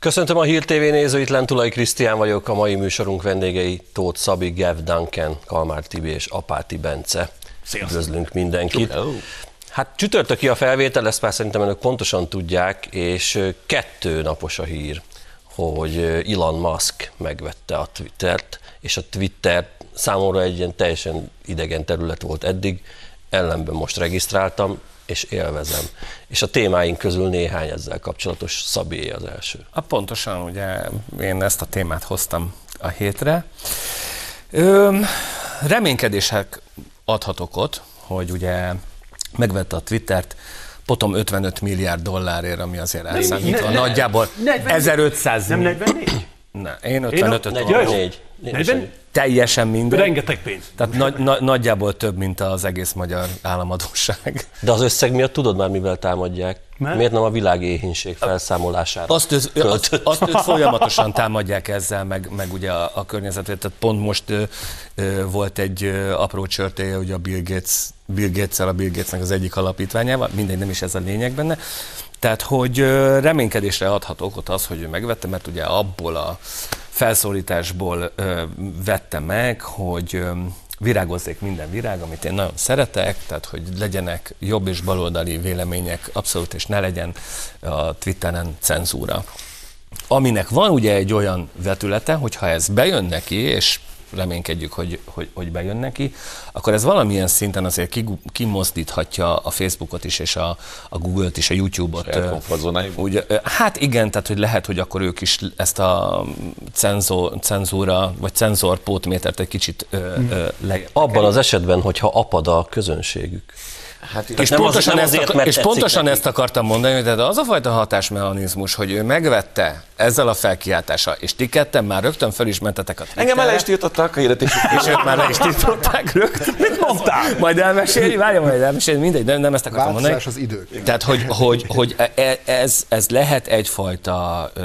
Köszöntöm a Hír TV nézőit, Lentulai Krisztián vagyok, a mai műsorunk vendégei Tóth Szabi, Gev Duncan, Kalmár Tibi és Apáti Bence. Sziasztok. Üdvözlünk mindenkit. Hello. Hát csütörtöki a felvétel, ezt már szerintem önök pontosan tudják, és kettő napos a hír, hogy Elon Musk megvette a Twittert, és a Twitter számomra egy ilyen teljesen idegen terület volt eddig, ellenben most regisztráltam, és élvezem. És a témáink közül néhány ezzel kapcsolatos Szabié az első. A pontosan, ugye én ezt a témát hoztam a hétre. Ö, reménykedések adhatok ott, hogy ugye megvette a Twittert, potom 55 milliárd dollárért, ami azért elszámítva nagyjából 40 1500 Nem 44? Ne, én 55-öt Én a- mondom. 44. 40? Teljesen minden. Rengeteg pénz. Tehát nagy, nagy, nagyjából több, mint az egész magyar államadóság. De az összeg miatt tudod már, mivel támadják? Mert? Miért nem a világéhínség felszámolására? Azt, őt, azt, azt őt folyamatosan támadják ezzel, meg, meg ugye a, a környezetet. Tehát pont most ö, ö, volt egy ö, apró csörtéje, ugye a Bill Gates, Bill gates a Bill Gatesnek az egyik alapítványával, mindegy, nem is ez a lényeg benne. Tehát, hogy ö, reménykedésre adhat okot az, hogy ő megvette, mert ugye abból a felszólításból ö, vette meg, hogy ö, virágozzék minden virág, amit én nagyon szeretek, tehát hogy legyenek jobb és baloldali vélemények, abszolút, és ne legyen a Twitteren cenzúra. Aminek van ugye egy olyan vetülete, hogy ha ez bejön neki, és reménykedjük, hogy, hogy, hogy bejön neki, akkor ez valamilyen szinten azért kimozdíthatja a Facebookot is, és a, a Google-t is, a YouTube-ot. Ö, hát igen, tehát hogy lehet, hogy akkor ők is ezt a cenzó, cenzúra, vagy cenzorpótmétert egy kicsit ö, le, Abban az esetben, hogyha apad a közönségük. Hát és nem az- pontosan, nem azért, akar, mert és pontosan neki. ezt akartam mondani, hogy tehát az a fajta hatásmechanizmus, hogy ő megvette ezzel a felkiáltása, és ti ketten már rögtön fel is mentetek a Engem Twitterre, el is tiltottak a hirdetés. és ők már le is tiltották rögtön. Mit mondtál? Majd elmesélni, várja majd elmesélni, mindegy, nem, nem ezt akartam mondani. Változás az idők. Tehát, hogy, hogy, hogy e- ez, ez lehet egyfajta ö,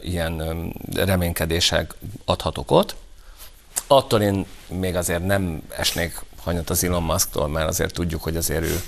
ilyen ö, reménykedések adhatok ott. Attól én még azért nem esnék hanyat az Elon Musktól, mert azért tudjuk, hogy azért ő,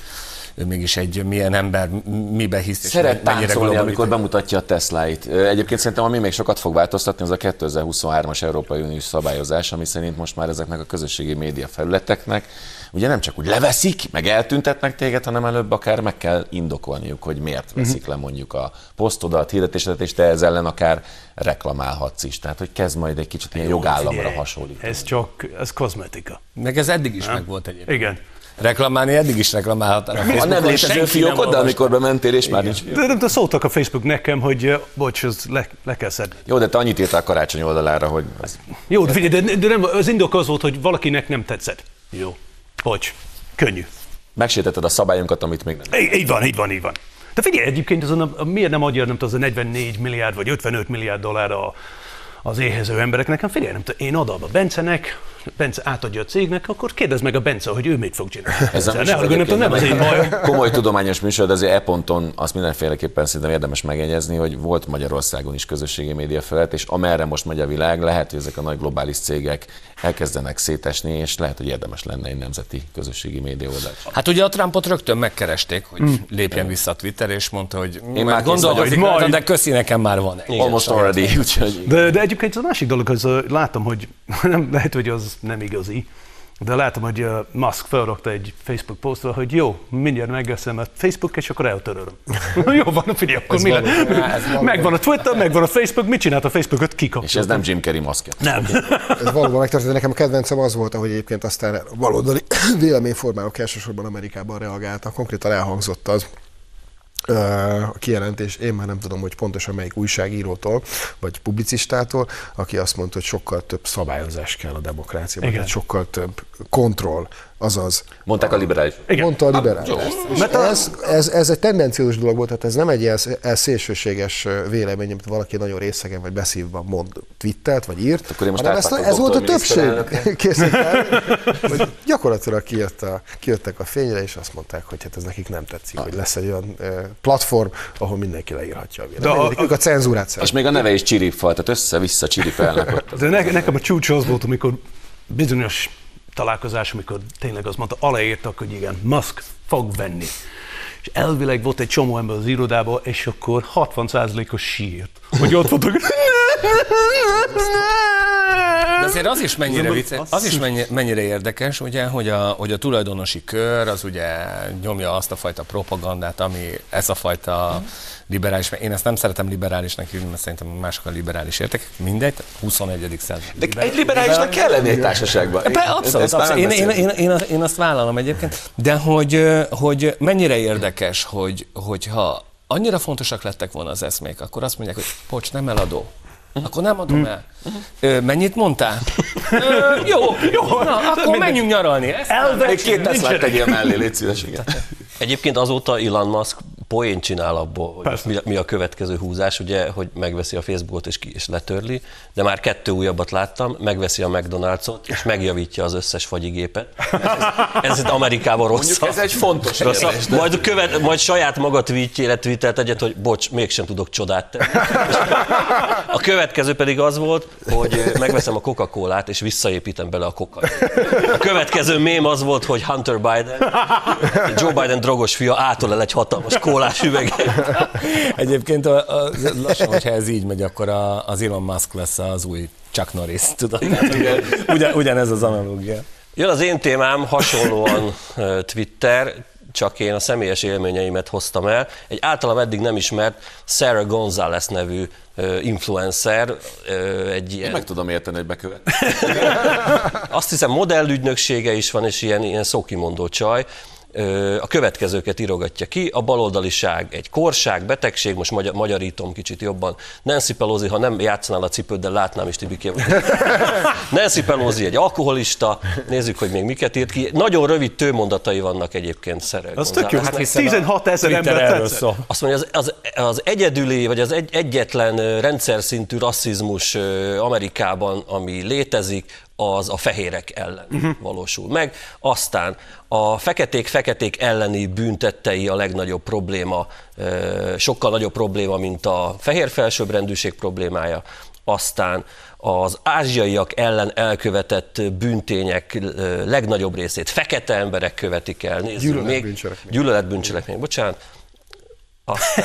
ő mégis egy milyen ember, mibe hisz, Szeret táncolni, amikor bemutatja a Tesláit. Egyébként szerintem, ami még sokat fog változtatni, az a 2023-as Európai Uniós szabályozás, ami szerint most már ezeknek a közösségi média felületeknek ugye nem csak úgy leveszik, meg eltüntetnek téged, hanem előbb akár meg kell indokolniuk, hogy miért veszik le mondjuk a posztodat, hirdetésedet, és te ezzel ellen akár reklamálhatsz is. Tehát, hogy kezd majd egy kicsit ilyen jogállamra Figyelj, hasonlítani. Ez csak, ez kozmetika. Meg ez eddig is meg volt egyébként. Igen. Reklamálni eddig is reklamálhattál a A nem létező fiókod, de amikor bementél, és már nincs. De, de szóltak a Facebook nekem, hogy bocs, ez le, le kell szedni. Jó, de te annyit írtál karácsony oldalára, hogy ez Jó, de figyelj, de, de nem, az indok az volt, hogy valakinek nem tetszett. Jó. Bocs. Könnyű. megsértetted a szabályunkat, amit még nem. Így, így van, így van, így van. De figyelj, egyébként azon a, a, miért nem adja, nem az a 44 milliárd vagy 55 milliárd dollár a, az éhező embereknek, nem figyelj, nem tudom, én adom a Bencenek, Bence átadja a cégnek, akkor kérdezd meg a Bence, hogy ő mit fog csinálni. Ez a ne műsor haragudj, nem, tudom, nem az én bajom. Komoly tudományos műsor, de azért e ponton azt mindenféleképpen szerintem érdemes megjegyezni, hogy volt Magyarországon is közösségi média felett, és amerre most megy a világ, lehet, hogy ezek a nagy globális cégek elkezdenek szétesni, és lehet, hogy érdemes lenne egy nemzeti közösségi média oldal. Hát ugye a Trumpot rögtön megkeresték, hogy lépjen vissza a Twitter, és mondta, hogy Én már vagyok. rajta, de köszi, nekem már van egy. Almost already, úgyhogy De, de egyébként az a másik dolog, az látom, hogy nem, lehet, hogy az nem igazi, de látom, hogy ö, Musk felrakta egy Facebook posztra, hogy jó, mindjárt megveszem a Facebook, és akkor eltörölöm. jó van, figyelj, akkor Ez mi való. le? Ez való. Megvan a Twitter, megvan a Facebook, mit csinált a Facebookot? Kikapcsolt. és ez nem Jim Carrey maszkja. Nem. Ez valóban megtörtént. Nekem a kedvencem az volt, ahogy egyébként aztán a baloldali véleményformálók elsősorban Amerikában reagáltak. Konkrétan elhangzott az, a kijelentés, én már nem tudom, hogy pontosan melyik újságírótól, vagy publicistától, aki azt mondta, hogy sokkal több szabályozás kell a demokráciában, tehát sokkal több kontroll, azaz Mondták a liberális. Igen. Mondta a liberális. És Mert a- ez, ez, ez egy tendenciózus dolog volt, tehát ez nem egy ilyen sz- ilyen szélsőséges vélemény, amit valaki nagyon részegen vagy beszívban mond Twittert, vagy írt, Akkor én most hanem ezt, a- ez volt a többség. el, hogy gyakorlatilag kijött a, kijöttek a fényre, és azt mondták, hogy hát ez nekik nem tetszik, hogy lesz egy olyan platform, ahol mindenki leírhatja a véleményét. a- Ők a cenzúrát És még a neve is csiripfal, tehát össze-vissza csiripelnek. De ne, nekem a csúcs az volt, amikor bizonyos találkozás, amikor tényleg azt mondta, aláírtak, hogy igen, Musk fog venni. és elvileg volt egy csomó ember az irodában, és akkor 60%-os sírt, hogy ott voltak. De azért az is mennyire, vicce, az is mennyire, mennyire érdekes, ugye, hogy a, hogy a tulajdonosi kör az ugye nyomja azt a fajta propagandát, ami ez a fajta liberális, én ezt nem szeretem liberálisnak hívni, mert szerintem mások a liberális értek, mindegy, 21. század. De egy liberálisnak kell lenni egy társaságban. Be, abszolút, Ezt abszolút. Én, én, én, én, én, azt vállalom egyébként, de hogy, hogy mennyire érdekes, hogy, hogyha annyira fontosak lettek volna az eszmék, akkor azt mondják, hogy bocs, nem eladó. Akkor nem adom el. Ö, mennyit mondtál? Ö, jó, jó, na, akkor menjünk nyaralni. Ezt Még két Teslát tegyél mellé, légy szíves, igen. Egyébként azóta Elon Musk poén csinál abból, hogy Persze. mi, mi a következő húzás, ugye, hogy megveszi a Facebookot és, ki, és letörli, de már kettő újabbat láttam, megveszi a McDonald's-ot, és megjavítja az összes fagyigépet. Ez, ez Amerikában rossz. Ez egy fontos Rossz. kérdés, de- Majd, követ, majd saját maga tweetjére tweetelt egyet, hogy bocs, mégsem tudok csodát tenni. A következő pedig az volt, hogy megveszem a Coca-Colát, és visszaépítem bele a coca A következő mém az volt, hogy Hunter Biden, Joe Biden drogos fia átölel egy hatalmas kólás üveget. Egyébként a, a, lassan, hogyha ez így megy, akkor a, az Elon Musk lesz az új Chuck Norris, tudod? Ugyan, ugyanez az analógia. Jön az én témám, hasonlóan Twitter, csak én a személyes élményeimet hoztam el. Egy általam eddig nem ismert Sarah González nevű influencer, egy Én ilyen, meg tudom érteni, hogy bekövet. azt hiszem modellügynöksége is van, és ilyen, ilyen szókimondó csaj. A következőket írogatja ki, a baloldaliság egy korság, betegség, most magyar, magyarítom kicsit jobban. Nancy Pelosi, ha nem játszanál a cipőddel, látnám is Tibikém. Nancy Pelosi egy alkoholista, nézzük, hogy még miket írt ki. Nagyon rövid tőmondatai vannak egyébként Sarah Az tök jó, hát 16 ezer Twitter ember. Azt mondja, az, az, az egyedüli, vagy az egy, egyetlen rendszer szintű rasszizmus Amerikában, ami létezik, az a fehérek ellen uh-huh. valósul meg. Aztán a feketék-feketék elleni büntettei a legnagyobb probléma, sokkal nagyobb probléma, mint a fehér felsőbbrendűség problémája. Aztán az ázsiaiak ellen elkövetett bűntények ö, legnagyobb részét fekete emberek követik el. Nézzük még. Gyűlöletbűncselekmény. Gyűlöletbűncselekmény, bocsánat. Aztán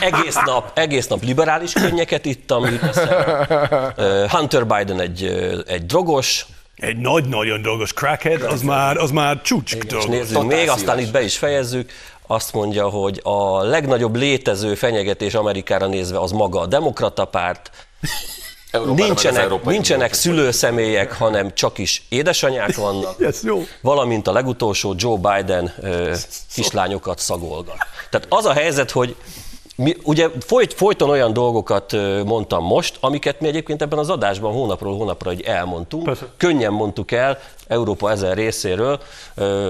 egész nap, egész nap liberális könnyeket ittam, Hunter Biden egy, egy drogos, Egy nagy-nagyon dolgos crackhead, az már, az már csúcs és dolgos. nézzük még, aztán itt be is fejezzük, azt mondja, hogy a legnagyobb létező fenyegetés Amerikára nézve az maga a demokrata párt, Európára nincsenek, nincsenek szülőszemélyek, hanem csak is édesanyák vannak. Ez jó. valamint a legutolsó Joe Biden ö, kislányokat szagolgat. Tehát az a helyzet, hogy mi, ugye folyt, folyton olyan dolgokat mondtam most, amiket mi egyébként ebben az adásban hónapról hónapra így elmondtunk. Persze. Könnyen mondtuk el Európa ezen részéről,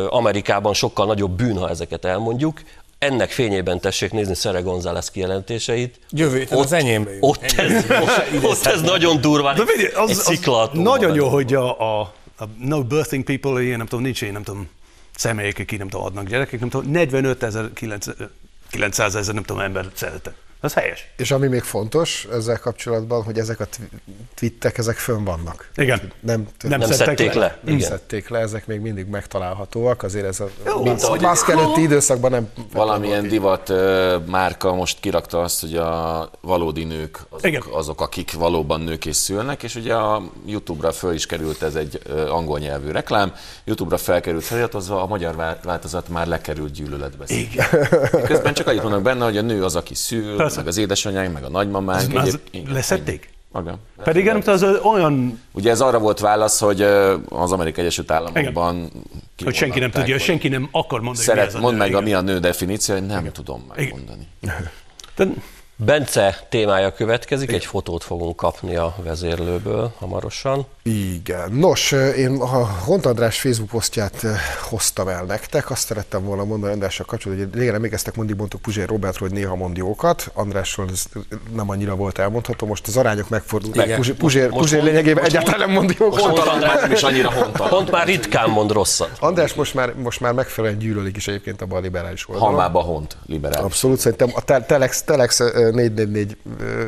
Amerikában sokkal nagyobb bűn, ha ezeket elmondjuk. Ennek fényében tessék nézni Szere González kijelentéseit. Jövő héten az enyémbe jut. Ott ez, ott, ott ez nagyon durván. De figyelj, az, egy az sziklató nagyon jó, hogy a, a, a no birthing people, ilyen nem tudom, nincs ilyen, nem tudom, személyek, akik nem tudom, adnak gyerekek, nem tudom, 45 ezer, 900 ezer, nem tudom, ember szeretett. Ez helyes. És ami még fontos ezzel kapcsolatban, hogy ezek a tw- twittek, ezek fönn vannak. Igen. Nem, Nem Nem szedtek szedték le. le. nem Igen. szedték le, ezek még mindig megtalálhatóak, azért ez a ahogy- maszk előtti időszakban nem... Valamilyen divat ö, márka most kirakta azt, hogy a valódi nők Igen. azok, azok, akik valóban nők és szülnek, és ugye a YouTube-ra föl is került ez egy ö, angol nyelvű reklám, YouTube-ra felkerült feliratozva, a magyar vá- változat már lekerült gyűlöletbe. Igen. Közben csak annyit mondnak benne, hogy a nő az, aki szül, Persze. meg az édesanyánk, meg a nagymamánk. Az- Egyéb- igen, leszették? Maga. Pedig nem tudom, az olyan, Ugye ez arra volt válasz, hogy az Amerikai Egyesült Államokban hogy senki nem tudja, hogy senki nem akar mondani, hogy mi Szeret, ez a mondd meg, a, Igen. mi a nő definíció, hogy nem tudom megmondani. De Bence témája következik, egy fotót fogunk kapni a vezérlőből hamarosan. Igen. Nos, én a Hont András Facebook posztját hoztam el nektek. Azt szerettem volna mondani Andrással kapcsolatban, hogy régen emlékeztek, mindig mondtuk Puzsér Robertról, hogy néha mond jókat. Andrásról ez nem annyira volt elmondható. Most az arányok megfordultak. Puzsér, Puzsér, most Puzsér mond- lényegében most egyáltalán nem mond jókat. Hontalan, már nem is annyira hontalan. Pont már ritkán mond rosszat. András most már, most már megfelelően gyűlölik is egyébként abban a liberális oldalon. Halmába hont, liberális. Abszolút, szerintem a te- Telex, Telex ö, 444 ö,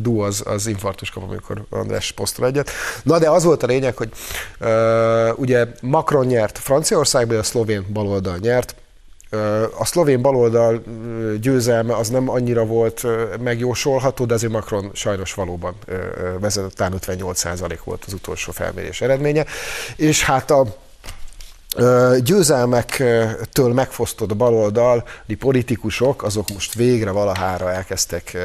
duo az, az infarktus kap, amikor András posztol egyet. Na de az volt a lényeg, hogy uh, ugye Macron nyert Franciaországban, a szlovén baloldal nyert, A szlovén baloldal győzelme az nem annyira volt megjósolható, de azért Macron sajnos valóban vezetett, talán 58% volt az utolsó felmérés eredménye. És hát a Ö, győzelmektől megfosztott baloldali politikusok, azok most végre valahára elkezdtek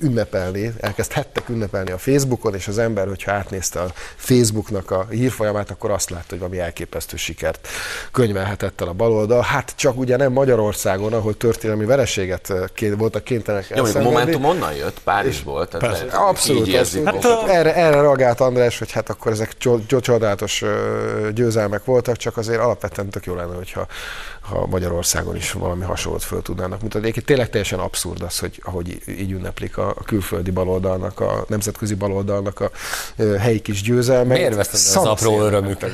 ünnepelni, elkezdhettek ünnepelni a Facebookon, és az ember, hogyha átnézte a Facebooknak a hírfolyamát, akkor azt látta, hogy valami elképesztő sikert könyvelhetett el a baloldal. Hát csak ugye nem Magyarországon, ahol történelmi vereséget ké- voltak kénytelenek Jó, a. Momentum onnan jött, Párizsból. Tehát lehet, hogy Abszolút, magukat. Hát, erre, erre reagált András, hogy hát akkor ezek cso- cso- csodálatos győzelmek voltak, csak azért alapvetően tök jó lenne, hogyha ha Magyarországon is valami hasonlót föl tudnának mutatni. Egyébként tényleg teljesen abszurd az, hogy ahogy így ünneplik a, a külföldi baloldalnak, a nemzetközi baloldalnak a ö, helyi kis győzelmek. Miért veszted az apró örömüket?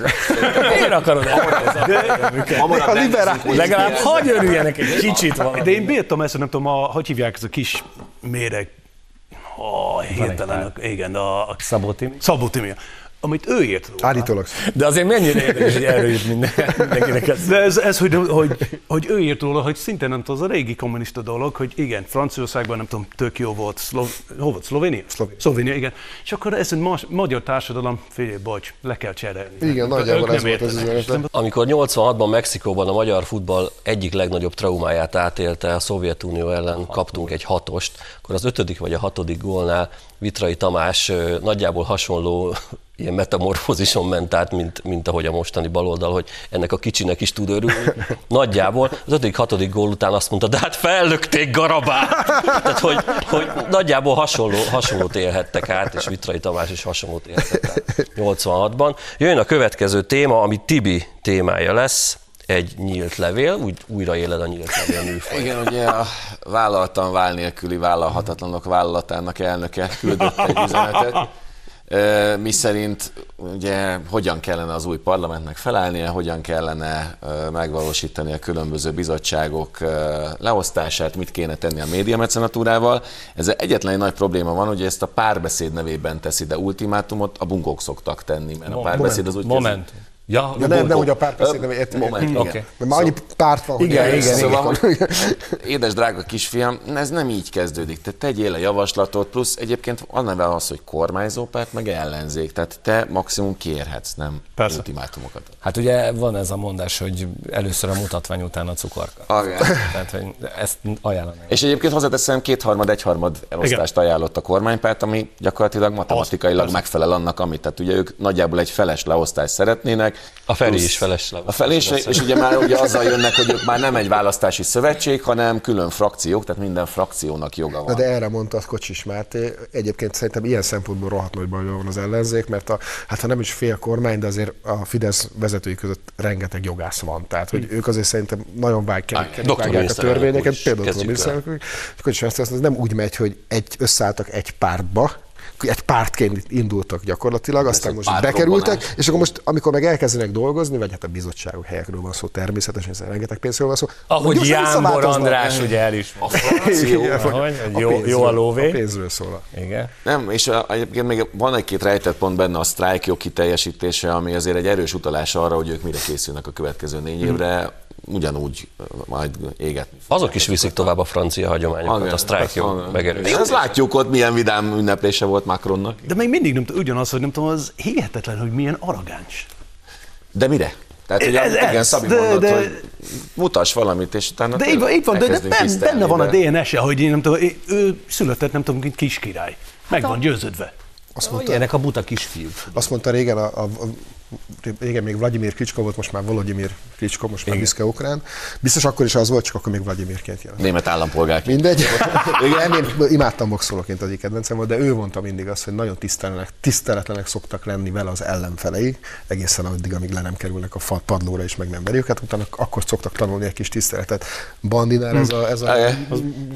Miért akarod A liberális- Legalább hagyj örüljenek egy kicsit valami. De én bírtam ezt, nem tudom, a, hogy hívják ez a kis méreg, oh, hirtelen, igen, a, a Szabó Timi? Szabó Timi, amit ő írt róla. Állítólag. De azért mennyire érdekes, hogy erről jut minden, mindenkinek ez. De ez, ez hogy, hogy, hogy ő írt róla, hogy szinte nem tudom, az a régi kommunista dolog, hogy igen, Franciaországban nem tudom, tök jó volt, Szlo, hol volt, Szlovénia? Szlovénia. Szlovénia, igen. És akkor ez ma, magyar társadalom, figyelj, bocs, le kell cserélni. Igen, nagyjából Ők ez volt az üzenete. Amikor 86-ban Mexikóban a magyar futball egyik legnagyobb traumáját átélte, a Szovjetunió ellen kaptunk egy hatost, akkor az ötödik vagy a hatodik gólnál Vitrai Tamás nagyjából hasonló ilyen metamorfózison ment át, mint, mint ahogy a mostani baloldal, hogy ennek a kicsinek is tud örülni. Nagyjából az ötödik, hatodik gól után azt mondta, de hát fellökték Garabát! Tehát, hogy, hogy nagyjából hasonló, hasonlót élhettek át, és Vitrai Tamás is hasonlót élhetett át 86-ban. Jöjjön a következő téma, ami Tibi témája lesz, egy nyílt levél, úgy, újra éled a nyílt levél műfaj. Igen, ugye a vállaltan vál nélküli vállalhatatlanok vállalatának elnöke küldött egy üzenetet, mi szerint ugye hogyan kellene az új parlamentnek felállnia, hogyan kellene megvalósítani a különböző bizottságok leosztását, mit kéne tenni a médiamecenatúrával. Ez egyetlen egy nagy probléma van, hogy ezt a párbeszéd nevében teszi, de ultimátumot a bunkók szoktak tenni, mert a párbeszéd az úgy Moment. Ja, Ja, nem, nem, hogy a párbeszéd, nem, értem. Moment, igen. Oké. Mert már annyi párt van, hogy Igen, igen, Szóval, igen. hogy édes drága kisfiam, ez nem így kezdődik. Te tegyél a javaslatot, plusz egyébként neve az, hogy kormányzópárt, meg ellenzék. Tehát te maximum kérhetsz, nem Persze. ultimátumokat. Hát ugye van ez a mondás, hogy először a mutatvány, után a cukorka. Igen. Tehát, hogy ezt ajánlanám. És egyébként hozzáteszem, kétharmad, egyharmad elosztást ajánlott a kormánypárt, ami gyakorlatilag matematikailag megfelel annak, amit. Tehát ugye ők nagyjából egy feles leosztást szeretnének. A Feri plusz- is feles le. A felé, és, és ugye már ugye azzal jönnek, hogy ők már nem egy választási szövetség, hanem külön frakciók, tehát minden frakciónak joga Na van. de erre mondta azt Kocsis Máté, egyébként szerintem ilyen szempontból rohadt nagy bajban van az ellenzék, mert a, hát ha nem is fél kormány, de azért a Fidesz vezetői között rengeteg jogász van. Tehát, hogy ők azért szerintem nagyon vágják, a törvényeket, is például a kezdjük miniszterelnök, és Kocsis Máté azt mondta, ez nem úgy megy, hogy egy, összeálltak egy pártba, egy pártként indultak gyakorlatilag, aztán egy most bekerültek, és akkor most, amikor meg elkezdenek dolgozni, vagy hát a bizottságok helyekről van szó természetesen, hiszen rengeteg pénzről van szó. Ahogy Jánbor. András ugye el is. A frakció, Igen, Ahogy, hogy jó, jó a lóvé. A pénzről szól. Igen. Nem, és a, egyébként még van egy-két rejtett pont benne a sztrájk jog kiteljesítése, ami azért egy erős utalás arra, hogy ők mire készülnek a következő négy évre, ugyanúgy majd égetni. Azok is viszik tovább a francia hagyományokat, a sztrájk jó megerősítés. Ezt látjuk ott, milyen vidám ünneplése volt Macronnak. De még mindig nem tudom, ugyanaz, hogy nem tudom, az hihetetlen, hogy milyen arrogáns. De de Tehát, hogy Ez- igen, ez, Szabi de- mondott, de- hogy mutass valamit, és utána De így van, így van de, de elkezdünk ben, tisztelni, benne van a DNS-e, hogy én nem tudom, ő- született, nem tudom, mint kis király. Meg van győződve. Azt mondta, ilyenek a buta kisfiúk. azt mondta régen, a, a, a, régen még Vladimir Klicsko volt, most már Volodymyr Klicsko, most már büszke ukrán. Biztos akkor is az volt, csak akkor még Vladimirként jelent. Német állampolgárként. Mindegy. Igen, én imádtam boxolóként az egyik kedvencem volt, de ő mondta mindig azt, hogy nagyon tiszteletlenek, tiszteletlenek szoktak lenni vele az ellenfelei, egészen addig, amíg le nem kerülnek a fa- padlóra és meg nem verjük, hát utána akkor szoktak tanulni egy kis tiszteletet. Bandinál ez a, ez a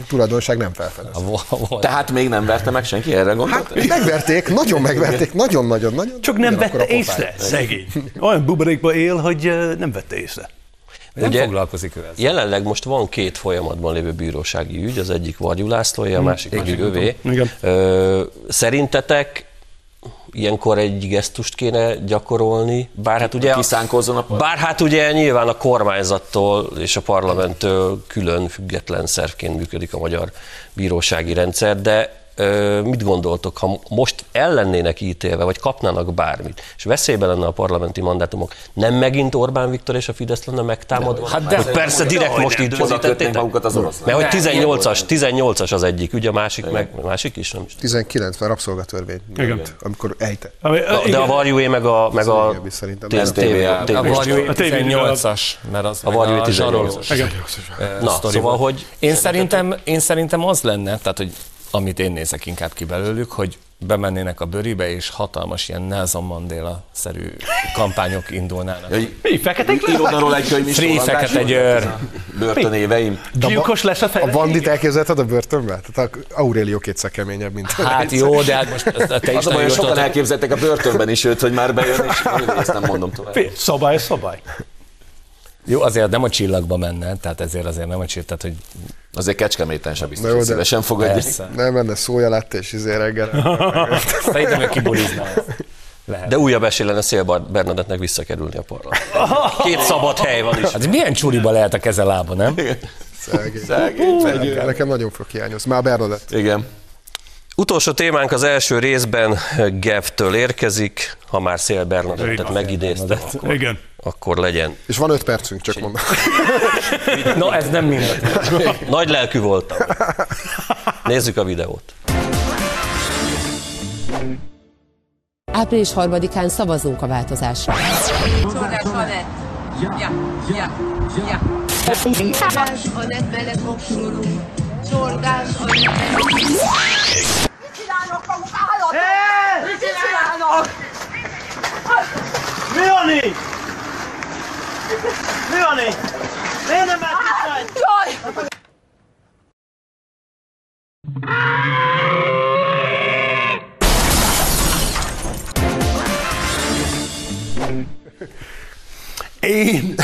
tulajdonság nem felfedez. A vo- vo- Tehát még nem verte meg senki, erre gondolt? Hát megverték, nagyon megverték, nagyon-nagyon-nagyon. Csak nem vette észre, szegény. Olyan buborékba él, hogy nem vette észre. nem Ugye- foglalkozik ő ezzel. Jelenleg most van két folyamatban lévő bírósági ügy, az egyik Vargyú Lászlóé, a másik pedig övé. Igen. Ö, Szerintetek ilyenkor egy gesztust kéne gyakorolni, bár hát ugye, Kiszánkozzon a bár hát ugye nyilván a kormányzattól és a parlamenttől külön független szervként működik a magyar bírósági rendszer, de mit gondoltok, ha most ellennének ítélve, vagy kapnának bármit, és veszélyben lenne a parlamenti mandátumok, nem megint Orbán Viktor és a Fidesz lenne megtámadva? Hát de- Hogy persze direkt most időzítettétek. magukat az oroszlán. Mert hogy 18-as, 18-as az egyik, ugye a másik meg, a másik is nem is. 19, mert rabszolgatörvény. Igen. Amikor ejte. Ami, De a varjúé meg a, meg a, A tévén 18-as, mert az A Varjú 18-as. zsarolós, Igen. ö, Na, szóval, hogy Én szerintem, én szerintem az lenne, tehát hogy amit én nézek inkább ki belőlük, hogy bemennének a bőribe, és hatalmas ilyen Nelson Mandela-szerű kampányok indulnának. Mi, lesz? írod arról egy könyv is. Free Fekete? Győr. Börtönéveim. Gyilkos lesz a A fele. bandit elképzelted a börtönbe? Tehát a Aurélió kétszer keményebb, mint Hát jó, de hát most te is Az a baj, nagyon sokan elképzeltek a börtönben is őt, hogy már bejön, és ezt nem mondom tovább. Szabály, szabály. Jó, azért nem a csillagba menne, tehát ezért azért nem a csillag, tehát hogy Azért Kecskeméten sem biztos, hogy de- szívesen fogadja. persze. Nem menne szója lett, és izé reggel. Szerintem ő kibulizná. Lehet. de újabb esély lenne Szél Bernadettnek visszakerülni a parlamentbe. Két szabad hely van is. Hát milyen csúriba lehet a keze lába, nem? Szegény. Szegény. Nekem nagyon fog hiányozni. Már Bernadett. Igen. Utolsó témánk az első részben Gevtől érkezik. Ha már Szél Bernadettet Igen. megidézte, Igen. akkor legyen. És van öt percünk, csak mondom. Na, ez nem mindegy. Nagy lelkű voltam. Nézzük a videót. Április 3-án szavazunk a változásra. Csordás Anett. Ja, ja, ja. Csordás Anett mellett Anett maguk? Állatok! Mit csinálnak? Mi van így? Mi van így? Miért nem mehet Jaj! Én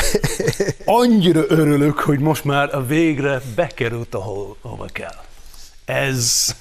annyira örülök, hogy most már a végre bekerült, ahol, ahova kell. Ez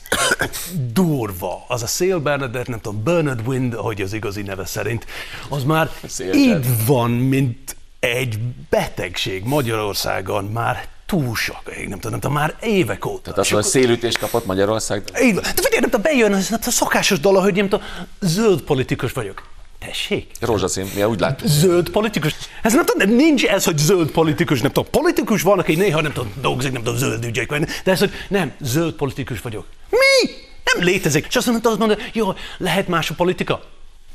durva. Az a Szél Bernadett, nem tudom, Bernard Wind, ahogy az igazi neve szerint, az már így van, mint egy betegség Magyarországon már túl sokáig, nem tudom, nem tudom, már évek óta. Tehát az, És hogy szélütést kapott Magyarország. így van. De figyelj, nem tudom, bejön az a szokásos dolog, hogy nem tudom, zöld politikus vagyok. Tessék? Rózsaszín, mi úgy látjuk. Zöld politikus. Ez nem tudom, nincs ez, hogy zöld politikus, nem tudom. Politikus van, aki néha nem tudom, dolgozik, nem tudom, zöld ügyekben, de ez, hogy nem, zöld politikus vagyok. Mi? Nem létezik. És azt mondta, azt mondja, jó, lehet más a politika?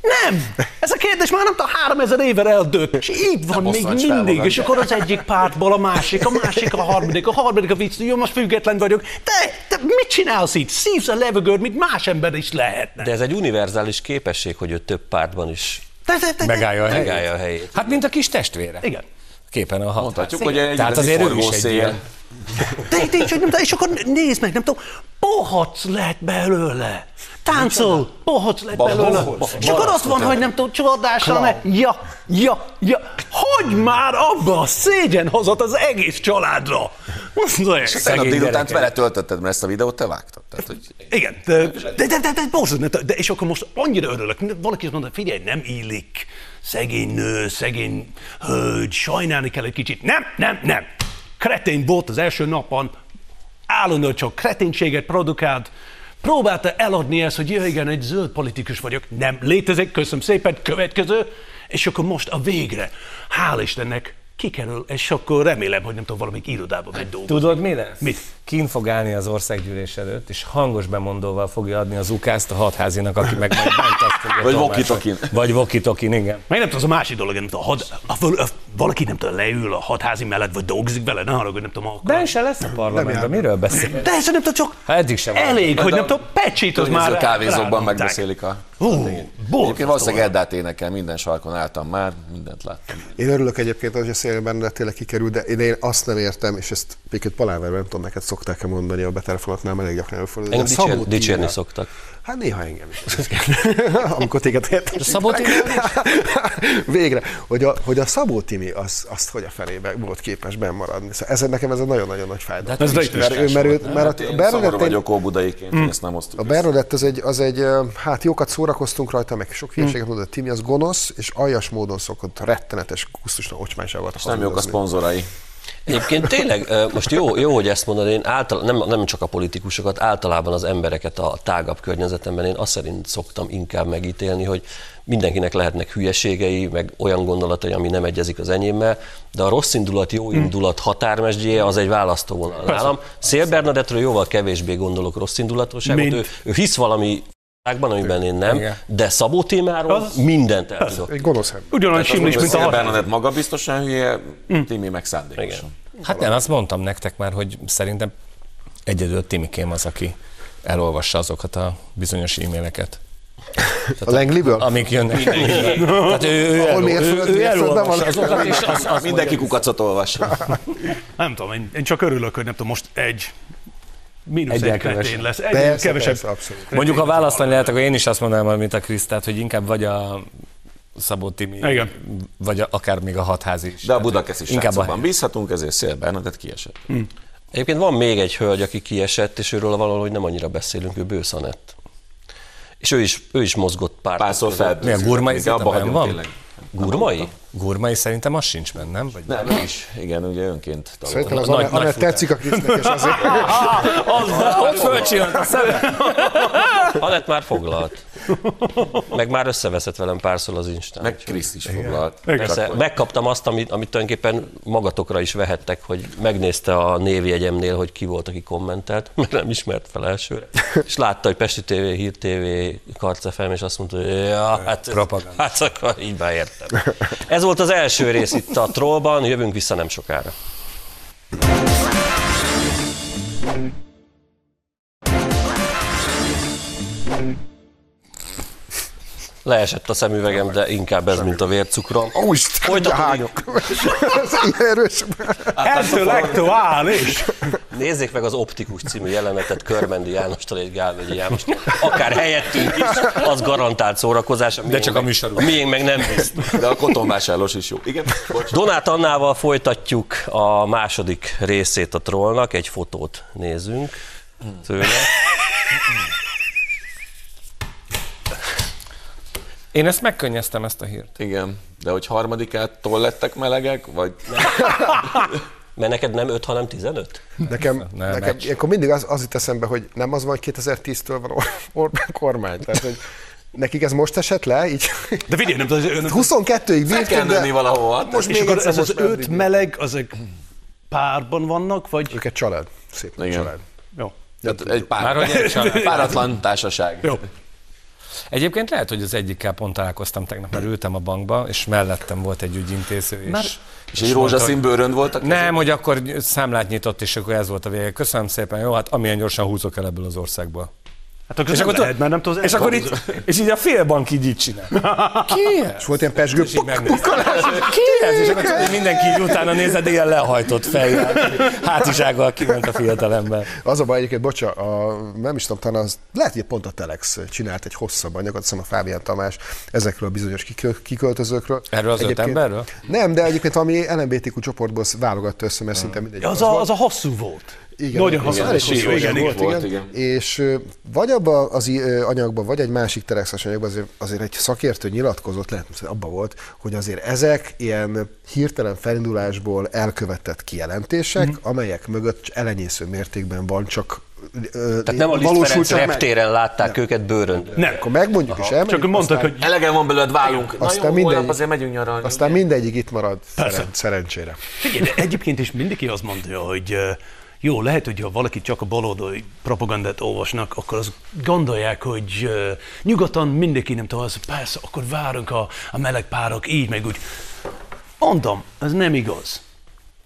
Nem! Ez a kérdés már nem tudom, három ezer éve eldőtt. És így van még mindig. És akkor az egyik pártból a másik, a másik a harmadik, a harmadik a vicc, jó, most független vagyok. De, de mit csinálsz itt? Szívsz a levegőt, mint más ember is lehetne. De ez egy univerzális képesség, hogy ő több pártban is De, de, de, Megállja a helyét. megállja a helyét. Hát, mint a kis testvére. Igen. Képen a hat. Mondhatjuk, hogy egy Tehát azért ő is egy forgószél. ilyen. De, de, és, és akkor nézd meg, nem tudom, bohac lett belőle. Táncol, bohac lett belőle. És akkor azt van, hogy nem tudom, csodással, ne, ja, ja, ja, hogy már abba a szégyen hozott az egész családra. Mondja, Tegnap délután vele töltötted, mert ezt a videót te vágtad. Tehát, hogy Igen, de, de, de, de, de, borzasztó, de, de, és akkor most annyira örülök, valaki azt mondta, figyelj, nem illik, szegény nő, szegény hölgy, sajnálni kell egy kicsit. Nem, nem, nem. Kretén volt az első napon, állandóan csak kreténséget produkált, próbálta eladni ezt, hogy ja, igen, egy zöld politikus vagyok. Nem létezik, köszönöm szépen, következő. És akkor most a végre, hál' Istennek, kikerül, és akkor remélem, hogy nem tudom, valamelyik irodába megy dolgozni. Tudod, mi lesz? Mit? Kín fog állni az országgyűlés előtt, és hangos bemondóval fogja adni az ukázt a hatházinak, aki meg majd bent azt fogja Vagy walkie-talkie-n. Vagy walkie-talkie-n, igen. Meg nem tudom, az a másik dolog, nem tudom, had, a, a, a, valaki nem tudom, leül a hatházi mellett, vagy dolgozik vele, ne haragudj, nem tudom, akkor. Ben se lesz a parlamentben, miről beszél? de ez nem tudom, csak Ha eddig sem elég, hogy a nem tudom, pecsit az már környező kávézókban megbeszélik a... Hú, Egyébként valószínűleg Eddát énekel, minden sarkon álltam már, mindent láttam. Én örülök egyébként, hogy a Szél Bernadett tényleg kikerül, de én, én azt nem értem, és ezt Piket Paláverben nem tudom neked szokták-e mondani a betelefonatnál, mert elég gyakran előfordul. Engem A Szabó dicsér, Timi- dicsérni szoktak. Hát néha engem is. Amikor téged értem. Szabó Timi Végre, hogy a, hogy a Szabó Timi az, azt hogy a felébe volt képes bennmaradni. Szóval ez, nekem ez egy nagyon-nagyon nagy fájdalom. Ez mert, ő, mert, ő, mert Hát a Bernadette egy- vagyok óbudaiként, hogy ezt nem osztuk. a Bernadette az egy, az egy, hát jókat szórakoztunk rajta, meg sok hülyeséget mondott, Timi az gonosz, és aljas módon szokott rettenetes, kusztusnak ocsmánysággal És nem jók a szponzorai. Egyébként tényleg, most jó, jó hogy ezt mondod, én által, nem, nem csak a politikusokat, általában az embereket a tágabb környezetemben én azt szerint szoktam inkább megítélni, hogy mindenkinek lehetnek hülyeségei, meg olyan gondolatai, ami nem egyezik az enyémmel, de a rossz indulat, jó indulat határmesdjéje az egy választóvonal nálam. Szél Bernadettről jóval kevésbé gondolok rossz indulatosságot, ő, ő hisz valami világban, amiben én nem, Igen. de Szabó témáról Az- mindent el tudok. Egy gonosz ember. Ugyanolyan simlis, mint a. Bernadett magabiztosan hülye, Timi meg szándékosan. Hát nem, azt mondtam nektek már, hogy szerintem egyedül Timikém az, aki elolvassa azokat a bizonyos e-maileket, A Langley-ből? amik jönnek. Tehát ő, ő, Ahol elol- ő, ő elolvassa azokat, és az, az Mindenki kukacot olvassa. Nem tudom, én, én csak örülök, hogy nem tudom, most egy mínusz egy kretén lesz. Egy Persze, kevesebb. persze, abszolút. Mondjuk, ha választani lehet, akkor én is azt mondanám, mint a Krisztát, hogy inkább vagy a Szabó Timi, Igen. vagy a, akár még a hatházi is. De a Budakeszi inkább srácokban a bízhatunk, ezért Szél Bernadett kiesett. Egyébként van még egy hölgy, aki kiesett, és őről valahogy nem annyira beszélünk, ő Bősz Anett. És ő is, ő is mozgott pár. Párszor fel. Mi a Gurmai abba hagyom van? tényleg. Gurmai? Gurmai szerintem az sincs benne, nem? Vagy Nem, ő is. Igen, ugye önként Szerintem az Nagy- nagy tetszik a Krisznek, és azért Ott fölcsillant a szeme. Anett már foglalt. Meg már összeveszett velem párszor az Instán. meg Kriszt is foglalt. Persze, megkaptam azt, amit, amit tulajdonképpen magatokra is vehettek, hogy megnézte a névjegyemnél, hogy ki volt, aki kommentelt, mert nem ismert fel elsőre. És látta, hogy Pesti TV, Hír TV, Karcefem, és azt mondta, hogy ja, hát, Propaganda. hát akkor így beértem. Ez volt az első rész itt a Trollban, jövünk vissza nem sokára. Leesett a szemüvegem, de inkább ez, mint a vércukrom. Folytatódik. hányok. Erős. Ettől aktuális. Nézzék meg az Optikus című jelenetet Körmendi Jánostól és Gálvegyi Jánostól. Akár helyettünk is, az garantált szórakozás. De csak a műsorunk. A miénk meg nem biztos. De a kotonvásárlós is jó. Igen. Donát Annával folytatjuk a második részét a trollnak, egy fotót nézünk tőle. Én ezt megkönnyeztem, ezt a hírt. Igen, de hogy harmadikától lettek melegek, vagy Mert neked nem 5, hanem 15? Nekem, Nem, nekem meccs. ilyenkor mindig az, az jut eszembe, hogy nem az van, hogy 2010-től van Or- Orbán kormány. Tehát, hogy nekik ez most esett le, így De figyelj, nem tudom, az, ön- 22-ig fel kell bírtuk, nőni de valahova. most és még akkor ez az most öt meleg, azok párban vannak, vagy... Ők egy család. Szép Igen. család. Jó. Tehát egy pár, Már egy család. páratlan társaság. Jó. Egyébként lehet, hogy az egyikkel pont találkoztam tegnap, mert ültem a bankba, és mellettem volt egy ügyintéző, és, Már- És egy rózsaszín bőrön voltak? Nem, hogy akkor számlát nyitott, és akkor ez volt a vége. Köszönöm szépen, jó, hát amilyen gyorsan húzok el ebből az országból. Hát akkor És akkor, lehet, mert nem tudod, és akkor így, és így a félbank így így csinál. Ki ez? És volt ilyen pesgő. És így megnéztem. Ki ez? És akkor tudod, hogy mindenki így utána nézed, ilyen lehajtott fejjel, hátizsággal kiment a fiatalember. Az a baj egyébként, bocsa, a, nem is tudom, talán az, lehet, hogy pont a Telex csinált egy hosszabb anyagot, azt hiszem a Fábián Tamás ezekről a bizonyos kikö- kiköltözőkről. Erről az öt emberről? Nem, de egyébként valami LMBTQ csoportból válogatta össze, mert szinte mindegy. Az a, az a hosszú volt. Igen, Nagyon igen, hosszú igen, igen. Volt, igen. És ö, vagy abban az anyagban, vagy egy másik telexes anyagban azért, azért egy szakértő nyilatkozott, lehet, hogy abban volt, hogy azért ezek ilyen hirtelen felindulásból elkövetett kijelentések, Mhm. amelyek mögött elenyésző mértékben van csak Tehát nem a Liszt Ferenc reptéren látták őket bőrön. Nem. Akkor megmondjuk és elmegyünk, Csak mondtak, aztán, hogy Elegem van belőled, válunk. Na Aztán jó, mindegy- azért megyünk nyaralni. aztán mindegyik itt marad, Persze. szeren, szerencsére. Figyelj, de egyébként is mindenki azt mondja, hogy jó, lehet, hogy ha valaki csak a baloldali propagandát olvasnak, akkor azt gondolják, hogy eh, nyugaton mindenki nem tudom, az, persze, akkor várunk a, a meleg párok így, meg úgy. Mondom, ez nem igaz.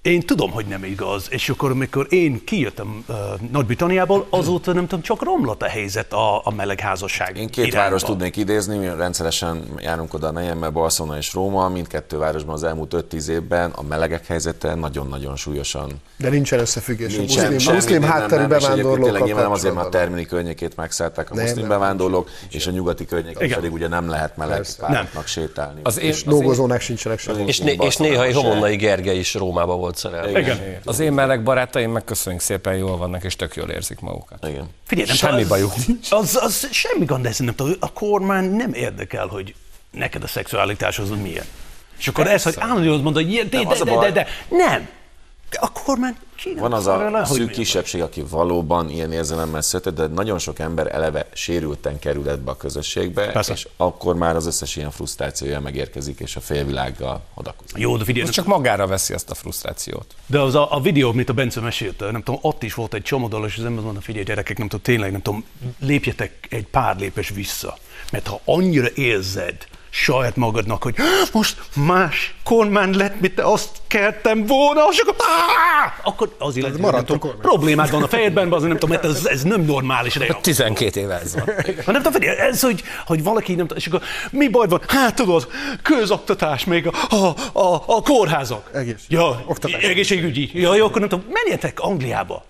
Én tudom, hogy nem igaz, és akkor, amikor én kijöttem uh, Nagy-Britanniából, azóta nem tudom, csak romlott a helyzet a, a melegházasság Én két irányba. város tudnék idézni, mi rendszeresen járunk oda a nejemmel, Barcelona és Róma, mindkettő városban az elmúlt 5-10 évben a melegek helyzete nagyon-nagyon súlyosan De nincsen összefüggés. a Nincsen, muszlim, semmi, muszlim nem, hátterű bevándorlókkal Tényleg nyilván azért már a termini környékét megszállták a Nem, muszlim nem, bevándorlók, és a nyugati környéken pedig ugye nem lehet meleg pároknak sétálni. Az És nógozónák sincsenek sehol. És, és néha egy Homonnai Gergely is Rómába volt szerelve. Igen. az én meleg barátaim meg köszönjük szépen, jól vannak, és tök jól érzik magukat. Igen. Figyelj, nem Semmi az- bajuk Az, az semmi gond, de nem tudom, a kormány nem érdekel, hogy neked a szexualitás az milyen. És akkor ez, hogy állandóan mondod, hogy ilyen, de, de, de, de, de, nem. A kormány. Van az le, a hogy szűk kisebbség, aki valóban ilyen érzelemmel született, de nagyon sok ember eleve sérülten kerül ebbe a közösségbe, Persze. és akkor már az összes ilyen frusztrációja megérkezik, és a félvilággal odakozik. Jó, de figyelj, csak magára veszi azt a frusztrációt. De az a, a videó, amit a Bence mesélt, nem tudom, ott is volt egy csomó dolog, és az ember mondta, figyelj gyerekek, nem tudom, tényleg, nem tudom, lépjetek egy pár lépés vissza. Mert ha annyira érzed saját magadnak, hogy most más kormány lett, mint te azt keltem volna, és akkor, Áh! akkor az illetve, nem maradt a problémád van a fejedben, azért nem tudom, mert ez, ez nem normális reakció. 12 éve ez van. Ha nem tudom, ez, hogy, hogy valaki nem tudom, és akkor mi baj van? Hát tudod, közoktatás még a, a, a, a kórházak. Egészség- Ja, oktatás. egészségügyi. Ja, jó, akkor nem tudom, menjetek Angliába.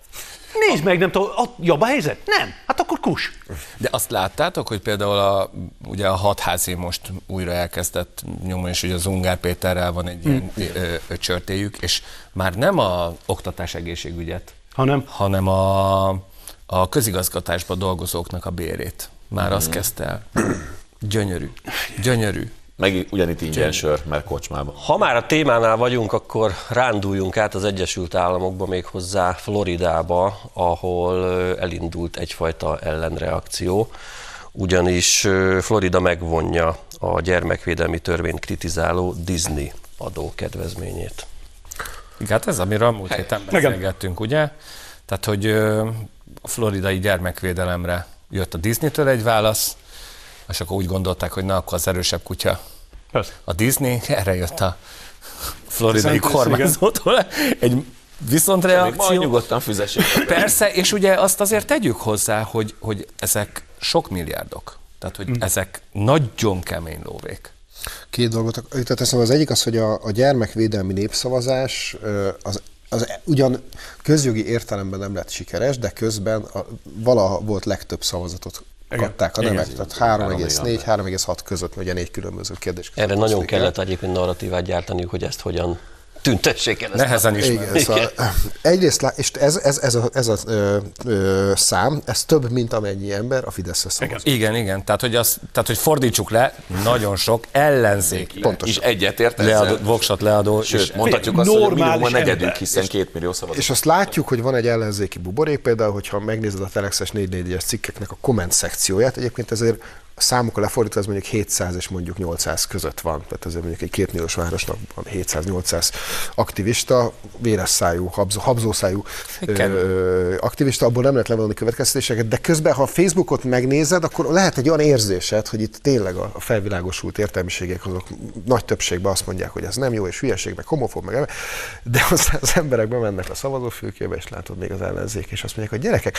Nézd meg, nem tudom, ott jobb a helyzet? Nem. Hát akkor kus. De azt láttátok, hogy például a, ugye a hatházi most újra elkezdett nyomon, és ugye az Ungár Péterrel van egy ilyen ö, ö, csörtéjük, és már nem a oktatás egészségügyet, Hanem? hanem a, a közigazgatásban dolgozóknak a bérét. Már azt kezdte el. Gyönyörű. Gyönyörű. Meg ugyanitt ingyen sör, mert kocsmában. Ha már a témánál vagyunk, akkor ránduljunk át az Egyesült Államokba, még hozzá Floridába, ahol elindult egyfajta ellenreakció, ugyanis Florida megvonja a gyermekvédelmi törvényt kritizáló Disney adókedvezményét. Igen, hát ez, amiről a múlt héten beszélgettünk, ugye? Tehát, hogy a floridai gyermekvédelemre jött a Disney-től egy válasz, és akkor úgy gondolták, hogy na, akkor az erősebb kutya a Disney, erre jött a floridai kormányzótól egy viszontreakció. nyugodtan fizessék. Persze, és ugye azt azért tegyük hozzá, hogy, hogy ezek sok milliárdok. Tehát, hogy ezek nagyon kemény lóvék. Két dolgot jutott eszembe. Az egyik az, hogy a, a gyermekvédelmi népszavazás az, az ugyan közjogi értelemben nem lett sikeres, de közben a, valaha volt legtöbb szavazatot kapták a nemek. Tehát 3,4, 3,6 között, ugye négy különböző kérdés. Erre nagyon kellett egyébként narratívát gyártani, hogy ezt hogyan tüntessék el. Ezt Nehezen is. Igen, szóval egyrészt, lá- és ez, ez, ez a, ez a ö, ö, szám, ez több, mint amennyi ember a Fideszre szavaz. Igen, igen. Tehát hogy, az, tehát, hogy fordítsuk le, nagyon sok ellenzéki Pontosan. És egyetért leadó, ezzel. voksat leadó. Sőt, és- mondhatjuk azt, hogy minimum a negyedünk, ember. hiszen két millió szavazat. És azt látjuk, hogy van egy ellenzéki buborék, például, hogyha megnézed a Telexes 444-es cikkeknek a komment szekcióját, egyébként ezért a számokkal lefordítva ez mondjuk 700 és mondjuk 800 között van. Tehát azért mondjuk egy kétmilliós városnak van 700-800 aktivista, véres szájú, habzó, habzószájú ö, aktivista, abból nem lehet levonni következtetéseket, de közben, ha a Facebookot megnézed, akkor lehet egy olyan érzésed, hogy itt tényleg a felvilágosult értelmiségek azok nagy többségben azt mondják, hogy ez nem jó, és hülyeség, meg homofób, meg ebbe. de az, az emberek bemennek a szavazófülkébe, és látod még az ellenzék, és azt mondják, hogy gyerekek,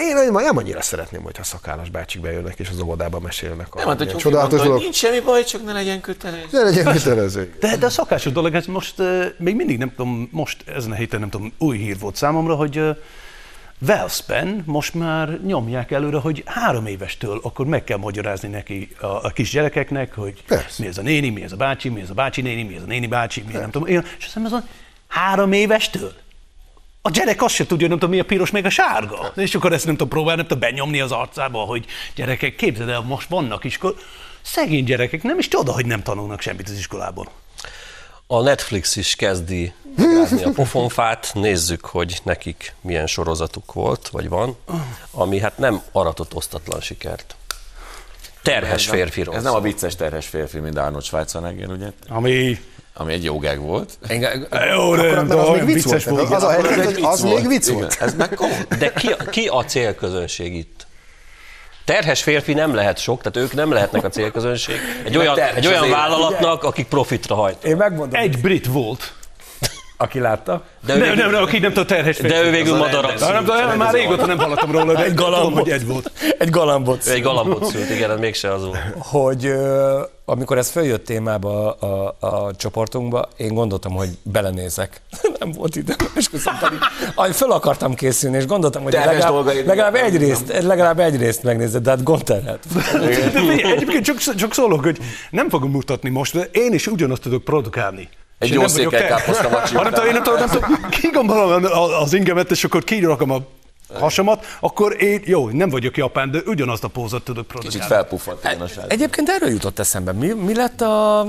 én nem, annyira szeretném, hogyha szakállas bácsik bejönnek, és az óvodában mesélnek a Nem, hát, hogy csodálatos mondta, hogy dolog. nincs semmi baj, csak ne legyen kötelező. Ne legyen kötelező. De, de a szakásos dolog, ez most uh, még mindig nem tudom, most ezen a héten nem tudom, új hír volt számomra, hogy Velszben most már nyomják előre, hogy három évestől akkor meg kell magyarázni neki a, a kisgyerekeknek, hogy Persze. mi ez a néni, mi ez a bácsi, mi ez a bácsi néni, mi ez a néni bácsi, mi nem tudom. Én, és azt mondom, három évestől? A gyerek azt se tudja, nem tudom, mi a piros, meg a sárga. És akkor ezt nem tudom próbálni, nem tudom benyomni az arcába, hogy gyerekek, képzeld el, most vannak iskol. Szegény gyerekek, nem is csoda, hogy nem tanulnak semmit az iskolában. A Netflix is kezdi megrázni a pofonfát, nézzük, hogy nekik milyen sorozatuk volt, vagy van, ami hát nem aratott osztatlan sikert. Terhes Ez nem- férfiról Ez nem a vicces terhes férfi, mint Arnold Schwarzenegger, ugye? Ami... Ami egy jó gag volt. Engem, Jó, de az még vicc vicces volt. Az a helyzet, Ez hogy az még vicc volt. Ez meg. De ki, ki a célközönség itt? Terhes férfi nem lehet sok, tehát ők nem lehetnek a célközönség. Egy olyan, egy olyan vállalatnak, akik profitra hajt. én megmondom. Egy brit volt. Aki látta? De ő Nem, végül, nem, nem, aki nem tudom, terhes de ő végül madarat Nem, szült. nem, már régóta nem hallottam róla, de Egy tudom, galambot. hogy egy volt. Egy galambot. Ő egy galambot szült, igen, ez mégse az volt. hogy amikor ez följött témába a, a, a csoportunkba, én gondoltam, hogy belenézek. Nem volt időm, és pedig. Föl akartam készülni, és gondoltam, hogy Terhes legalább, dolgaid legalább, egy nem- részt, legalább egy részt megnézed, de hát gondterhet. Egyébként csak, csak szólok, hogy nem fogom mutatni most, de én is ugyanazt tudok produkálni. Egy jó székely te. káposztamacsi Ha nem tudom, én nem tudom, nem tudom, kigombolom az ingemet, és akkor kirakom a hasamat, akkor én, jó, nem vagyok japán, de ugyanazt a pózat tudok Kicsit produkálni. felpuffadt a srác. Egyébként erről jutott eszembe. Mi, mi lett a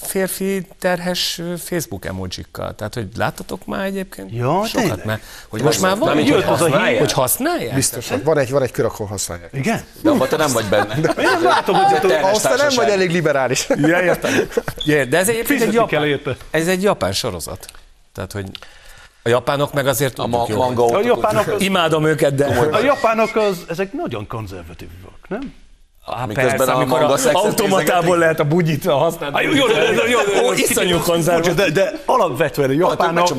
férfi terhes Facebook emojikkal? Tehát, hogy láttatok már egyébként? Ja, Sokat, tényleg? mert, hogy most már van, hogy használják? Hogy használják? Biztos, van egy, van egy kör, ahol használják. Igen? De abban te nem vagy benne. Én nem látom, hogy terhes Ahhoz te nem vagy elég liberális. Ja, értem. Ja, de ez egyébként egy japán, ez egy japán sorozat. Tehát, hogy a japánok meg azért A tudjuk ma- jól. manga A japánok, az, Imádom őket, de... a japánok az, ezek nagyon konzervatívak, nem? Á, Miközben persze, a amikor a automatából lehet a bugyit használni. Ah, jó, jó, jó, jó, jó, Ó, iszonyú konzervatív. De, de alapvetően a japánok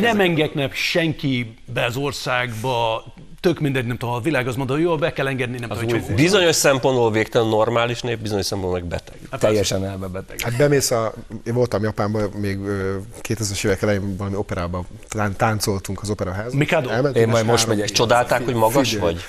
nem engednek senki be az országba, tök mindegy, nem tudom, a világ az mondja, hogy jó, be kell engedni, nem tudom, hogy Bizonyos szempontból végtelen normális nép, bizonyos szempontból meg beteg. Teljesen elmebeteg. Hát bemész a, én voltam Japánban, még ö, 2000-es évek elején valami operában tán, táncoltunk az operaházban. Mikado? Elmentünk, Én majd most megyek. Csodálták, hogy magas Figyelj. vagy?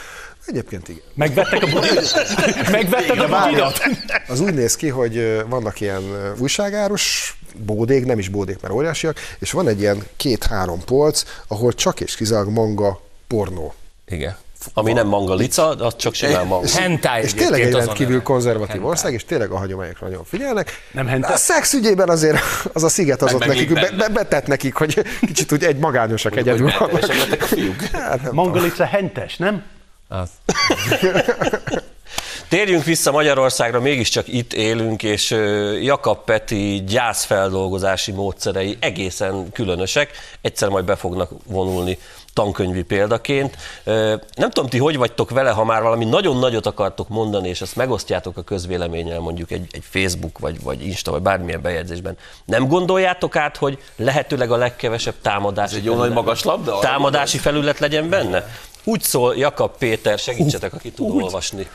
Egyébként igen. Megvettek a budidat? Megvetted a budidat? Az úgy néz ki, hogy vannak ilyen ö, újságáros bódék, nem is bódék, mert óriásiak, és van egy ilyen két-három polc, ahol csak és kizárólag manga pornó. Igen. Ami nem manga lica, az csak simán manga. Hentai És tényleg egy rendkívül konzervatív Hentai. ország, és tényleg a hagyományokra nagyon figyelnek. Nem hentai? A szex ügyében azért az a sziget az Meg ott nekik, be, be, betett nekik, hogy kicsit úgy egy magányosak egyedül Hogy vannak. a fiúk. Hát nem Mangalica hentes, nem? Az. Térjünk vissza Magyarországra, mégiscsak itt élünk, és Jakab Peti gyászfeldolgozási módszerei egészen különösek. Egyszer majd be fognak vonulni tankönyvi példaként. Nem tudom, ti hogy vagytok vele, ha már valami nagyon nagyot akartok mondani, és ezt megosztjátok a közvéleménnyel, mondjuk egy, egy Facebook, vagy, vagy Insta, vagy bármilyen bejegyzésben. Nem gondoljátok át, hogy lehetőleg a legkevesebb támadási Ez egy jó nagy magas labda? támadási felület legyen benne? Úgy szól Jakab Péter, segítsetek, aki tud olvasni.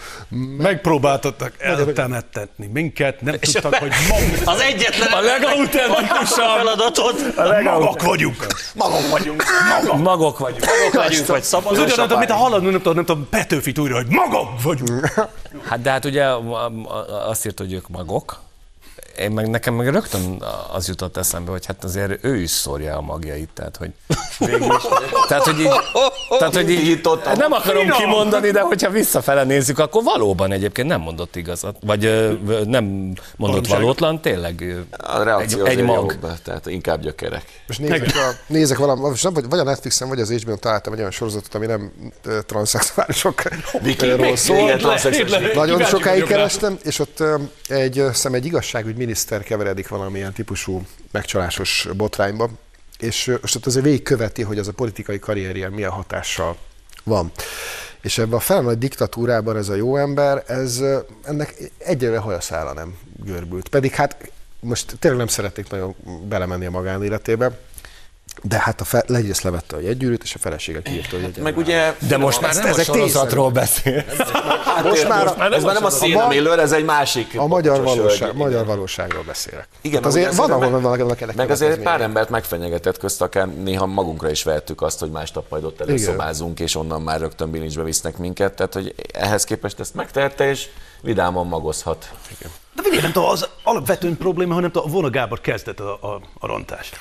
Megpróbáltattak eltemettetni minket, nem tudtak, hogy mag- Az egyetlen A legautentikusabb. feladatot magak vagyunk. Magok vagyunk. Magok vagyunk. legyünk, vagy Az szabadon. ugyanaz, amit a haladni, nem tudom, nem tudom, Petőfit újra, hogy magak vagyunk. Hát de hát ugye a- a- azt írt, hogy ők magok. Én meg nekem meg rögtön az jutott eszembe, hogy hát azért ő is szórja a magjait, tehát hogy tehát hogy így, tehát, hogy így Nyitottam. nem akarom kimondani, de hogyha visszafele nézzük, akkor valóban egyébként nem mondott igazat, vagy nem mondott valótlan, tényleg A reakció egy, egy mag. jobb, tehát inkább gyökerek. Most nézek, a, nézek valami, most nem, vagy vagy a Netflixen, vagy az HBO-n találtam egy olyan sorozatot, ami nem transzexuálisokról szól. Nagyon sokáig kerestem, és ott egy, szem egy igazságügy miniszter keveredik valamilyen típusú megcsalásos botrányba, és most ott azért végigköveti, hogy az a politikai karrierje milyen hatással van. És ebben a fel nagy diktatúrában ez a jó ember, ez ennek egyre hajaszála nem görbült. Pedig hát most tényleg nem szeretnék nagyon belemenni a magánéletébe, de hát a fe, legyrészt levette a jegygyűrűt, és a felesége kiírta, hogy egy Meg ugye... De most már nem a ezek sorozatról beszél. Hát most most már már, a- ez már nem a a szénem ma- élőr, ez egy másik. A magyar, valóság, magyar igen. valóságról beszélek. Igen, hát meg azért van, ahol vannak ennek Meg azért egy pár embert megfenyegetett közt, akár néha magunkra is vettük azt, hogy másnap majd ott előszobázunk, és onnan már rögtön bilincsbe visznek minket. Tehát, hogy ehhez képest ezt megtehette, és vidáman magozhat. De figyelj, nem tudom, az alapvetően probléma, hogy nem tudom, a Vona Gábor kezdett a, a, a rontást.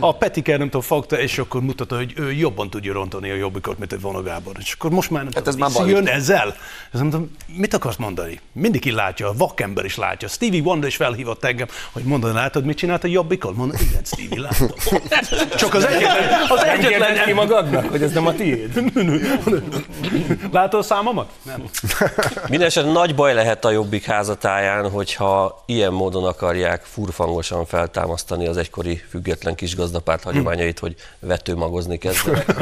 A Petike nem tudom, fogta, és akkor mutatta, hogy ő jobban tudja rontani a jobbikot, mint egy Vona Gábor. És akkor most már nem Hát tudom, ez már jön ezzel. Ez nem tudom, mit akarsz mondani? Mindenki látja, a vakember is látja. Stevie Wonder is felhívott engem, hogy mondani, látod, mit csinált a jobbikol? Mondom, igen, Stevie, látom. Csak az egyetlen, az Nem kérdezd ki egyetlen, magadnak, hogy ez nem a tiéd? Látod a számomat? Nem. Mindenesetre nagy baj lehet a Jobbik házatáján, hogyha ilyen módon akarják furfangosan feltámasztani az egykori független kisgazdapárt hagyományait, hogy vetőmagozni kezdenek.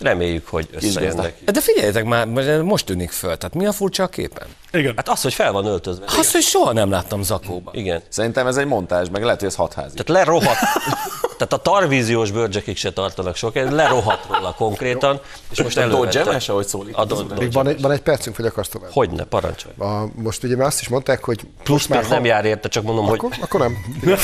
Reméljük, hogy összejönnek. De figyeljetek már, most tűnik föl, tehát mi a furcsa a képen? Igen. Hát az, hogy fel van öltözve. Azt, hogy soha nem láttam zakóban. Igen. Szerintem ez egy montázs, meg lehet, hogy ez hatházi. Tehát lerohadt, Tehát a tarvíziós bőrcsekig se tartanak sok, lerohadt róla konkrétan, és most A. Dodge-emes, ahogy szólít? A Dodge. Még van egy, van egy percünk, vagy akarsz tovább? Hogyne, parancsolj. A, most ugye már azt is mondták, hogy Plusz már nem jár érte, csak mondom, hogy Akkor, akkor nem.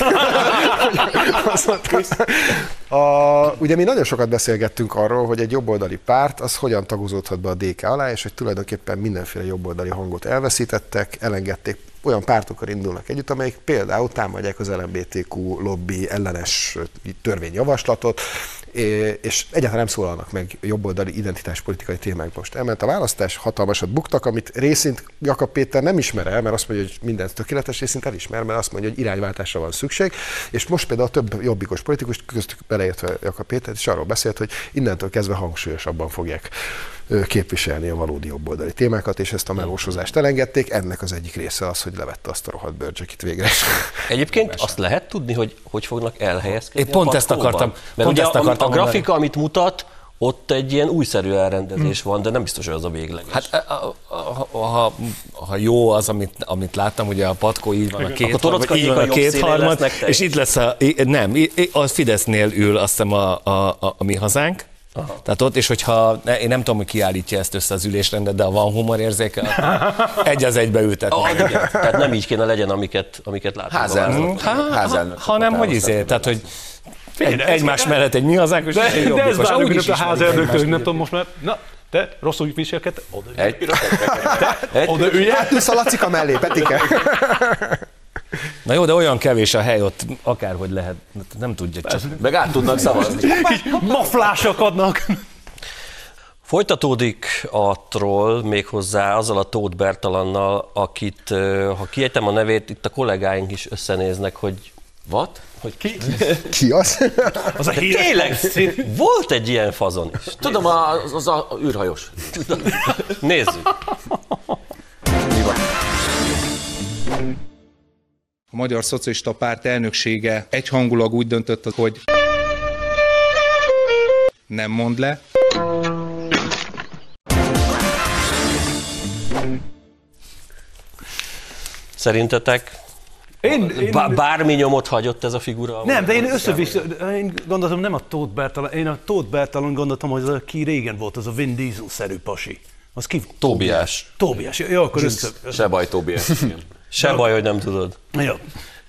A, ugye mi nagyon sokat beszélgettünk arról, hogy egy jobboldali párt az hogyan tagozódhat be a DK alá, és hogy tulajdonképpen mindenféle jobboldali hangot elveszítettek, elengedték olyan pártokkal indulnak együtt, amelyek például támadják az LMBTQ lobby ellenes törvényjavaslatot, és egyáltalán nem szólalnak meg jobboldali identitáspolitikai témákban. Most elment a választás, hatalmasat buktak, amit részint Jakab Péter nem ismer el, mert azt mondja, hogy minden tökéletes, részint elismer, mert azt mondja, hogy irányváltásra van szükség, és most például több jobbikos politikus, köztük beleértve Jakab Péter, és arról beszélt, hogy innentől kezdve hangsúlyosabban fogják képviselni a valódi jobboldali témákat, és ezt a melósozást elengedték. Ennek az egyik része az, hogy levette azt a rohadt bőrcsekit végre. Egyébként azt lehet tudni, hogy hogy fognak elhelyezkedni Én pont a ezt akartam- Mert pont ugye ezt a, akartam a mondani. grafika, amit mutat, ott egy ilyen újszerű elrendezés van, de nem biztos, hogy az a végleges. Hát ha, ha, ha jó az, amit, amit láttam, ugye a patkó így van a két Torocka így van a lesznek te és itt lesz a, nem, a Fidesznél ül azt hiszem a, a, a, a mi hazánk, Aha. Tehát ott, és hogyha, ne, én nem tudom, hogy kiállítja ezt össze az ülésrendet, de ha van humorérzéke, egy az egybe ültetni. Ah, igen. Tehát nem így kéne legyen, amiket, amiket látunk. Házelnök. Ha, ha, hanem, hogy izé, tehát, hogy egy, egymás mellett egy mi hazánk, és De, egy de ez már Úgy is a egymást. nem tudom most már, na, te rosszul viselkedte, oda, Egy piros, egy oda ülj el. Átülsz a Lacika mellé, Petike. Na jó, de olyan kevés a hely ott, akárhogy lehet, nem tudja csak. Meg át tudnak szavazni. Maflások adnak. Folytatódik a troll méghozzá azzal a Tóth Bertalannal, akit, ha kiejtem a nevét, itt a kollégáink is összenéznek, hogy What? hogy ki? Ki az? Az a híres tényleg, volt egy ilyen fazon is. Tudom, az, az a űrhajós. Nézzük. A Magyar Szocialista Párt elnöksége egyhangulag úgy döntött, hogy nem mond le. Szerintetek Én, én, bá- bármi nyomot hagyott ez a figura? nem, de én összevisz, én gondoltam nem a Tóth Bertalan, én a Tóth Bertalan gondoltam, hogy az a ki régen volt, az a Vin Diesel-szerű pasi. Az ki? Tóbiás. Tóbiás. Jó, akkor össze. Se baj, Tobi. Se baj, hogy nem tudod. Jó.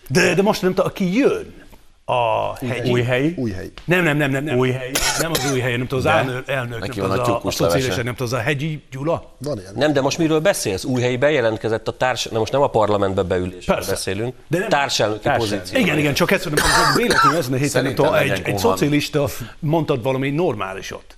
De, de most nem tudom, aki jön a hegyi. Új helyi? Új hely. Nem, nem, nem, nem, nem. Új hely. Nem az új hely, nem tudom, az elnök, elnök nem Neki tudom, van az a a, szociális, nem tudom, az a hegyi Gyula. Van ilyen. Nem, de most miről beszélsz? Újhelyi bejelentkezett a társ... Na most nem a parlamentbe beülésről Persze. beszélünk. De nem- Társelnöki pozíció. Igen, igen, csak ezt mondom, hogy véletlenül ezen a héten nem egy, egy szocialista mondtad valami normálisot.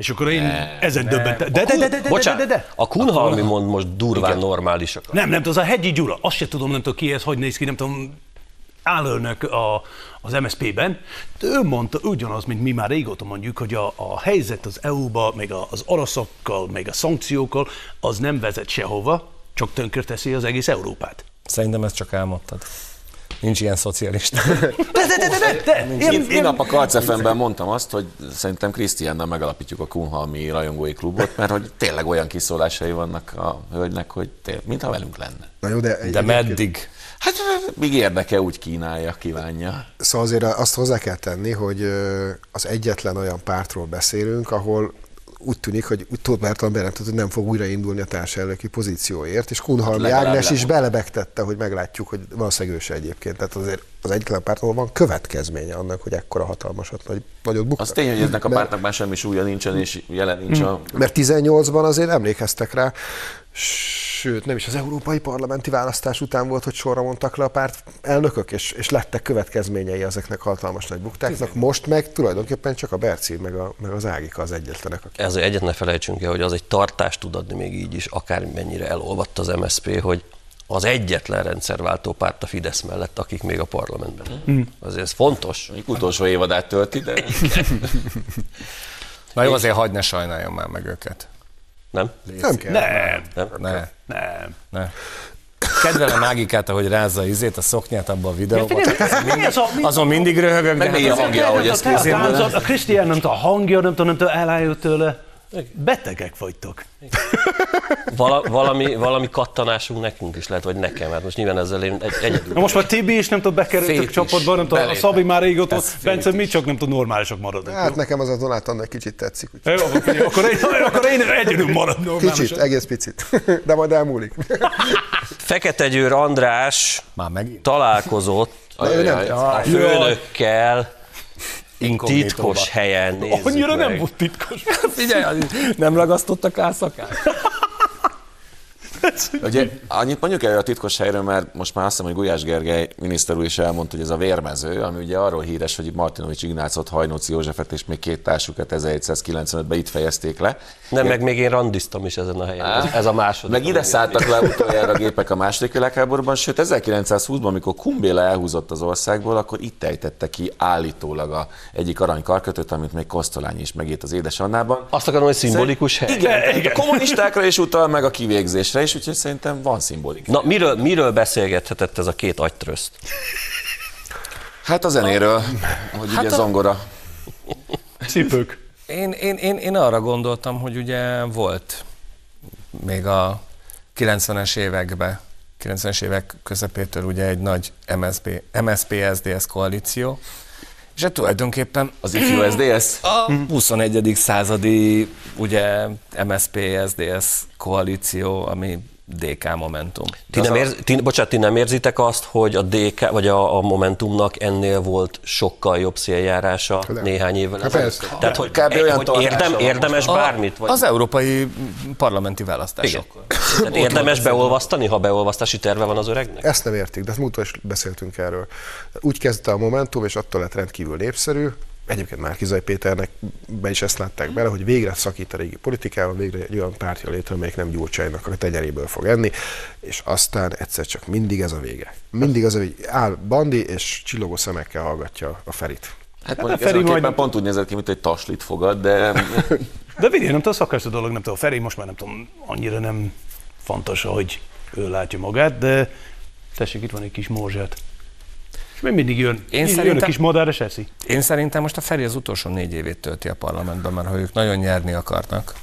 És akkor én ezen döbbentem. De, de, de, de, de, de, Bocsánat, de, de. a Kunhalmi mond most durván normálisakat. Nem, nem, tudom, az a hegyi Gyula, azt se tudom, nem tudom ki ez, hogy néz ki, nem tudom, állőrnök a, az MSZP-ben, de ő mondta ugyanaz, mint mi már régóta mondjuk, hogy a, a helyzet az EU-ba, meg a- az oroszokkal, meg a szankciókkal, az nem vezet sehova, csak tönkreteszi az egész Európát. Szerintem ezt csak álmodtad. Nincs ilyen szocialista. De, de, de, de, de, de. Én, Én, én én, nap a Karcefemben mondtam azt, hogy szerintem Krisztiánnal megalapítjuk a Kunhalmi rajongói klubot, mert hogy tényleg olyan kiszólásai vannak a hölgynek, hogy tényleg, mintha velünk lenne. Na jó, de, De meddig? Hát még érdeke, úgy kínálja, kívánja. Szóval azért azt hozzá kell tenni, hogy az egyetlen olyan pártról beszélünk, ahol úgy tűnik, hogy Tóth Bertalan bejelentett, hogy nem fog újraindulni a társelnöki pozícióért, és Kunhalmi Hát Ágnes is belebegtette, hogy meglátjuk, hogy valószínűleg ő se egyébként. Tehát azért az egyetlen párt, ahol van következménye annak, hogy ekkora hatalmasat nagy, nagyot buktak. Az tény, hogy ennek a pártnak már semmi súlya nincsen, és jelen nincs a... Mert 18-ban azért emlékeztek rá, sőt, nem is az európai parlamenti választás után volt, hogy sorra mondtak le a párt elnökök, és, és lettek következményei ezeknek hatalmas nagy buktáknak. Most meg tulajdonképpen csak a Berci, meg, a, meg az Ágika az egyetlenek, akik Ez egyet ne felejtsünk el, hogy az egy tartást tud adni még így is, akármennyire elolvadt az MSZP, hogy az egyetlen rendszerváltó párt a Fidesz mellett, akik még a parlamentben. Mm. Azért ez fontos. Mondjuk utolsó évadát tölti, de Na jó, azért hagyd ne sajnáljon már meg őket. Nem? nem kell. nem, Ne, nem. ne. Kedvelem Ágikát, ahogy rázza izét, a szoknyát abba a videóban. Azon mindig röhögök, de meg még a hát hangja, ahogy ezt a, Krisztián nem tudom, a hangja, nem tudom, nem tudom, elájult tőle. Betegek vagytok. Vala, valami, valami kattanásunk nekünk is lehet, vagy nekem, hát most nyilván ezzel én egy, egyedül. Na most már Tibi is nem tud bekerülni a csapatba, nem tudom, a. Szabi már régóta, Ez Bence mi csak nem tud normálisok maradni. Hát nekem az a Donátan egy kicsit tetszik. Úgy. Jó, akkor én, akkor én egyedül maradnom. Kicsit, egész picit. De majd elmúlik. Fekete Győr András Már megint? találkozott a főnökkel. Titkos helyen. Nézzük Annyira nem meg. volt titkos. Figyelj, nem ragasztottak rá szakát? Ugye, annyit mondjuk el a titkos helyről, mert most már azt hiszem, hogy Gulyás Gergely miniszter úr is elmondta, hogy ez a vérmező, ami ugye arról híres, hogy Martinovics Ignácot, Hajnóci Józsefet és még két társukat 1795-ben itt fejezték le. Nem, meg még én randiztam is ezen a helyen. Ez, ez a második. Meg ide szálltak le utoljára a gépek a második világháborúban, sőt 1920-ban, amikor Kumbéla elhúzott az országból, akkor itt ejtette ki állítólag a egyik arany karkötőt, amit még Kosztolányi is megért az édesannában. Azt akarom, hogy szimbolikus hely. Igen, igen. a kommunistákra is utal, meg a kivégzésre is, úgyhogy szerintem van szimbolika. Na, miről, miről beszélgethetett ez a két agytröszt? Hát a zenéről, hogy Hát ugye zongora. Cipők. Én, én, én, én arra gondoltam, hogy ugye volt még a 90-es években, 90-es évek közepétől ugye egy nagy MSZP, MSZP-SZDSZ koalíció, és hát tulajdonképpen Az ifjú SDS? a 21. századi ugye MSZP-SZDSZ koalíció, ami DK Momentum. Ti nem, érz, ti, bocsánat, ti nem érzitek azt, hogy a DK, vagy a, a Momentumnak ennél volt sokkal jobb széljárása néhány évvel Hát ezelőtt? Tehát, hogy, Kb. olyan hogy érdem, érdemes A- bármit? Vagy, Az európai parlamenti választások. érdemes beolvasztani, ha beolvasztási terve van az öregnek? Ezt nem értik, de múltkor is beszéltünk erről. Úgy kezdte a Momentum, és attól lett rendkívül népszerű. Egyébként már Kizaj Péternek be is ezt látták bele, hogy végre szakít a régi politikával, végre egy olyan párt jön létre, amelyik nem Gyurcsánynak a tenyeréből fog enni, és aztán egyszer csak mindig ez a vége. Mindig az, hogy áll Bandi, és csillogó szemekkel hallgatja a Ferit. Hát mondjuk Feri majd- pont úgy nézett ki, mint egy taslit fogad, de De vigyél, nem tudom, szakás a dolog, nem tudom, Feri most már nem tudom, annyira nem fontos, hogy ő látja magát, de tessék, itt van egy kis morzsát. És még mindig jön, Én jön szerintem- kis madár, és eszi. Én szerintem most a Feri az utolsó négy évét tölti a parlamentben, mert ha ők nagyon nyerni akarnak,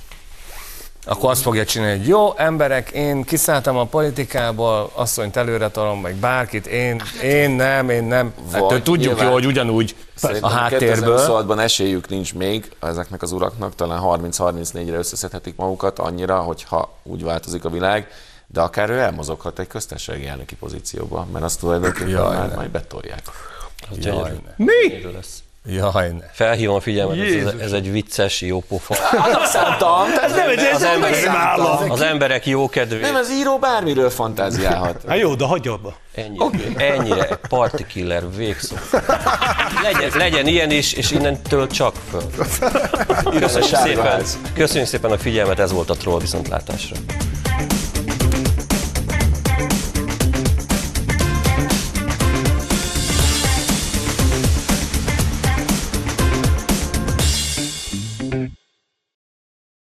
akkor azt fogja csinálni, hogy jó emberek, én kiszálltam a politikából, asszonyt előre tolom, meg bárkit, én, én nem, én nem. Hát Vagy tudjuk nyilván. jó, hogy ugyanúgy a háttérből. 2026-ban esélyük nincs még ezeknek az uraknak, talán 30-34-re összeszedhetik magukat annyira, hogyha úgy változik a világ, de akár ő elmozoghat egy köztársasági elnöki pozícióba, mert azt tulajdonképpen Jaj, már majd betolják. Jaj, ne. Mi? Lesz. Jaj, ne. Felhívom a figyelmet, ez, ez egy vicces, jó pofa. Annak szántam, Ez nem egy, ez Az nem emberek, az emberek jó kedvé. nem, az író bármiről fantáziálhat. Hát jó, de hagyja abba. Ennyi, ennyire, egy party killer végszó. Legyen, legyen ilyen is, és innentől csak föl. Köszönjük szépen, köszönjük szépen a figyelmet, ez volt a Troll viszontlátásra.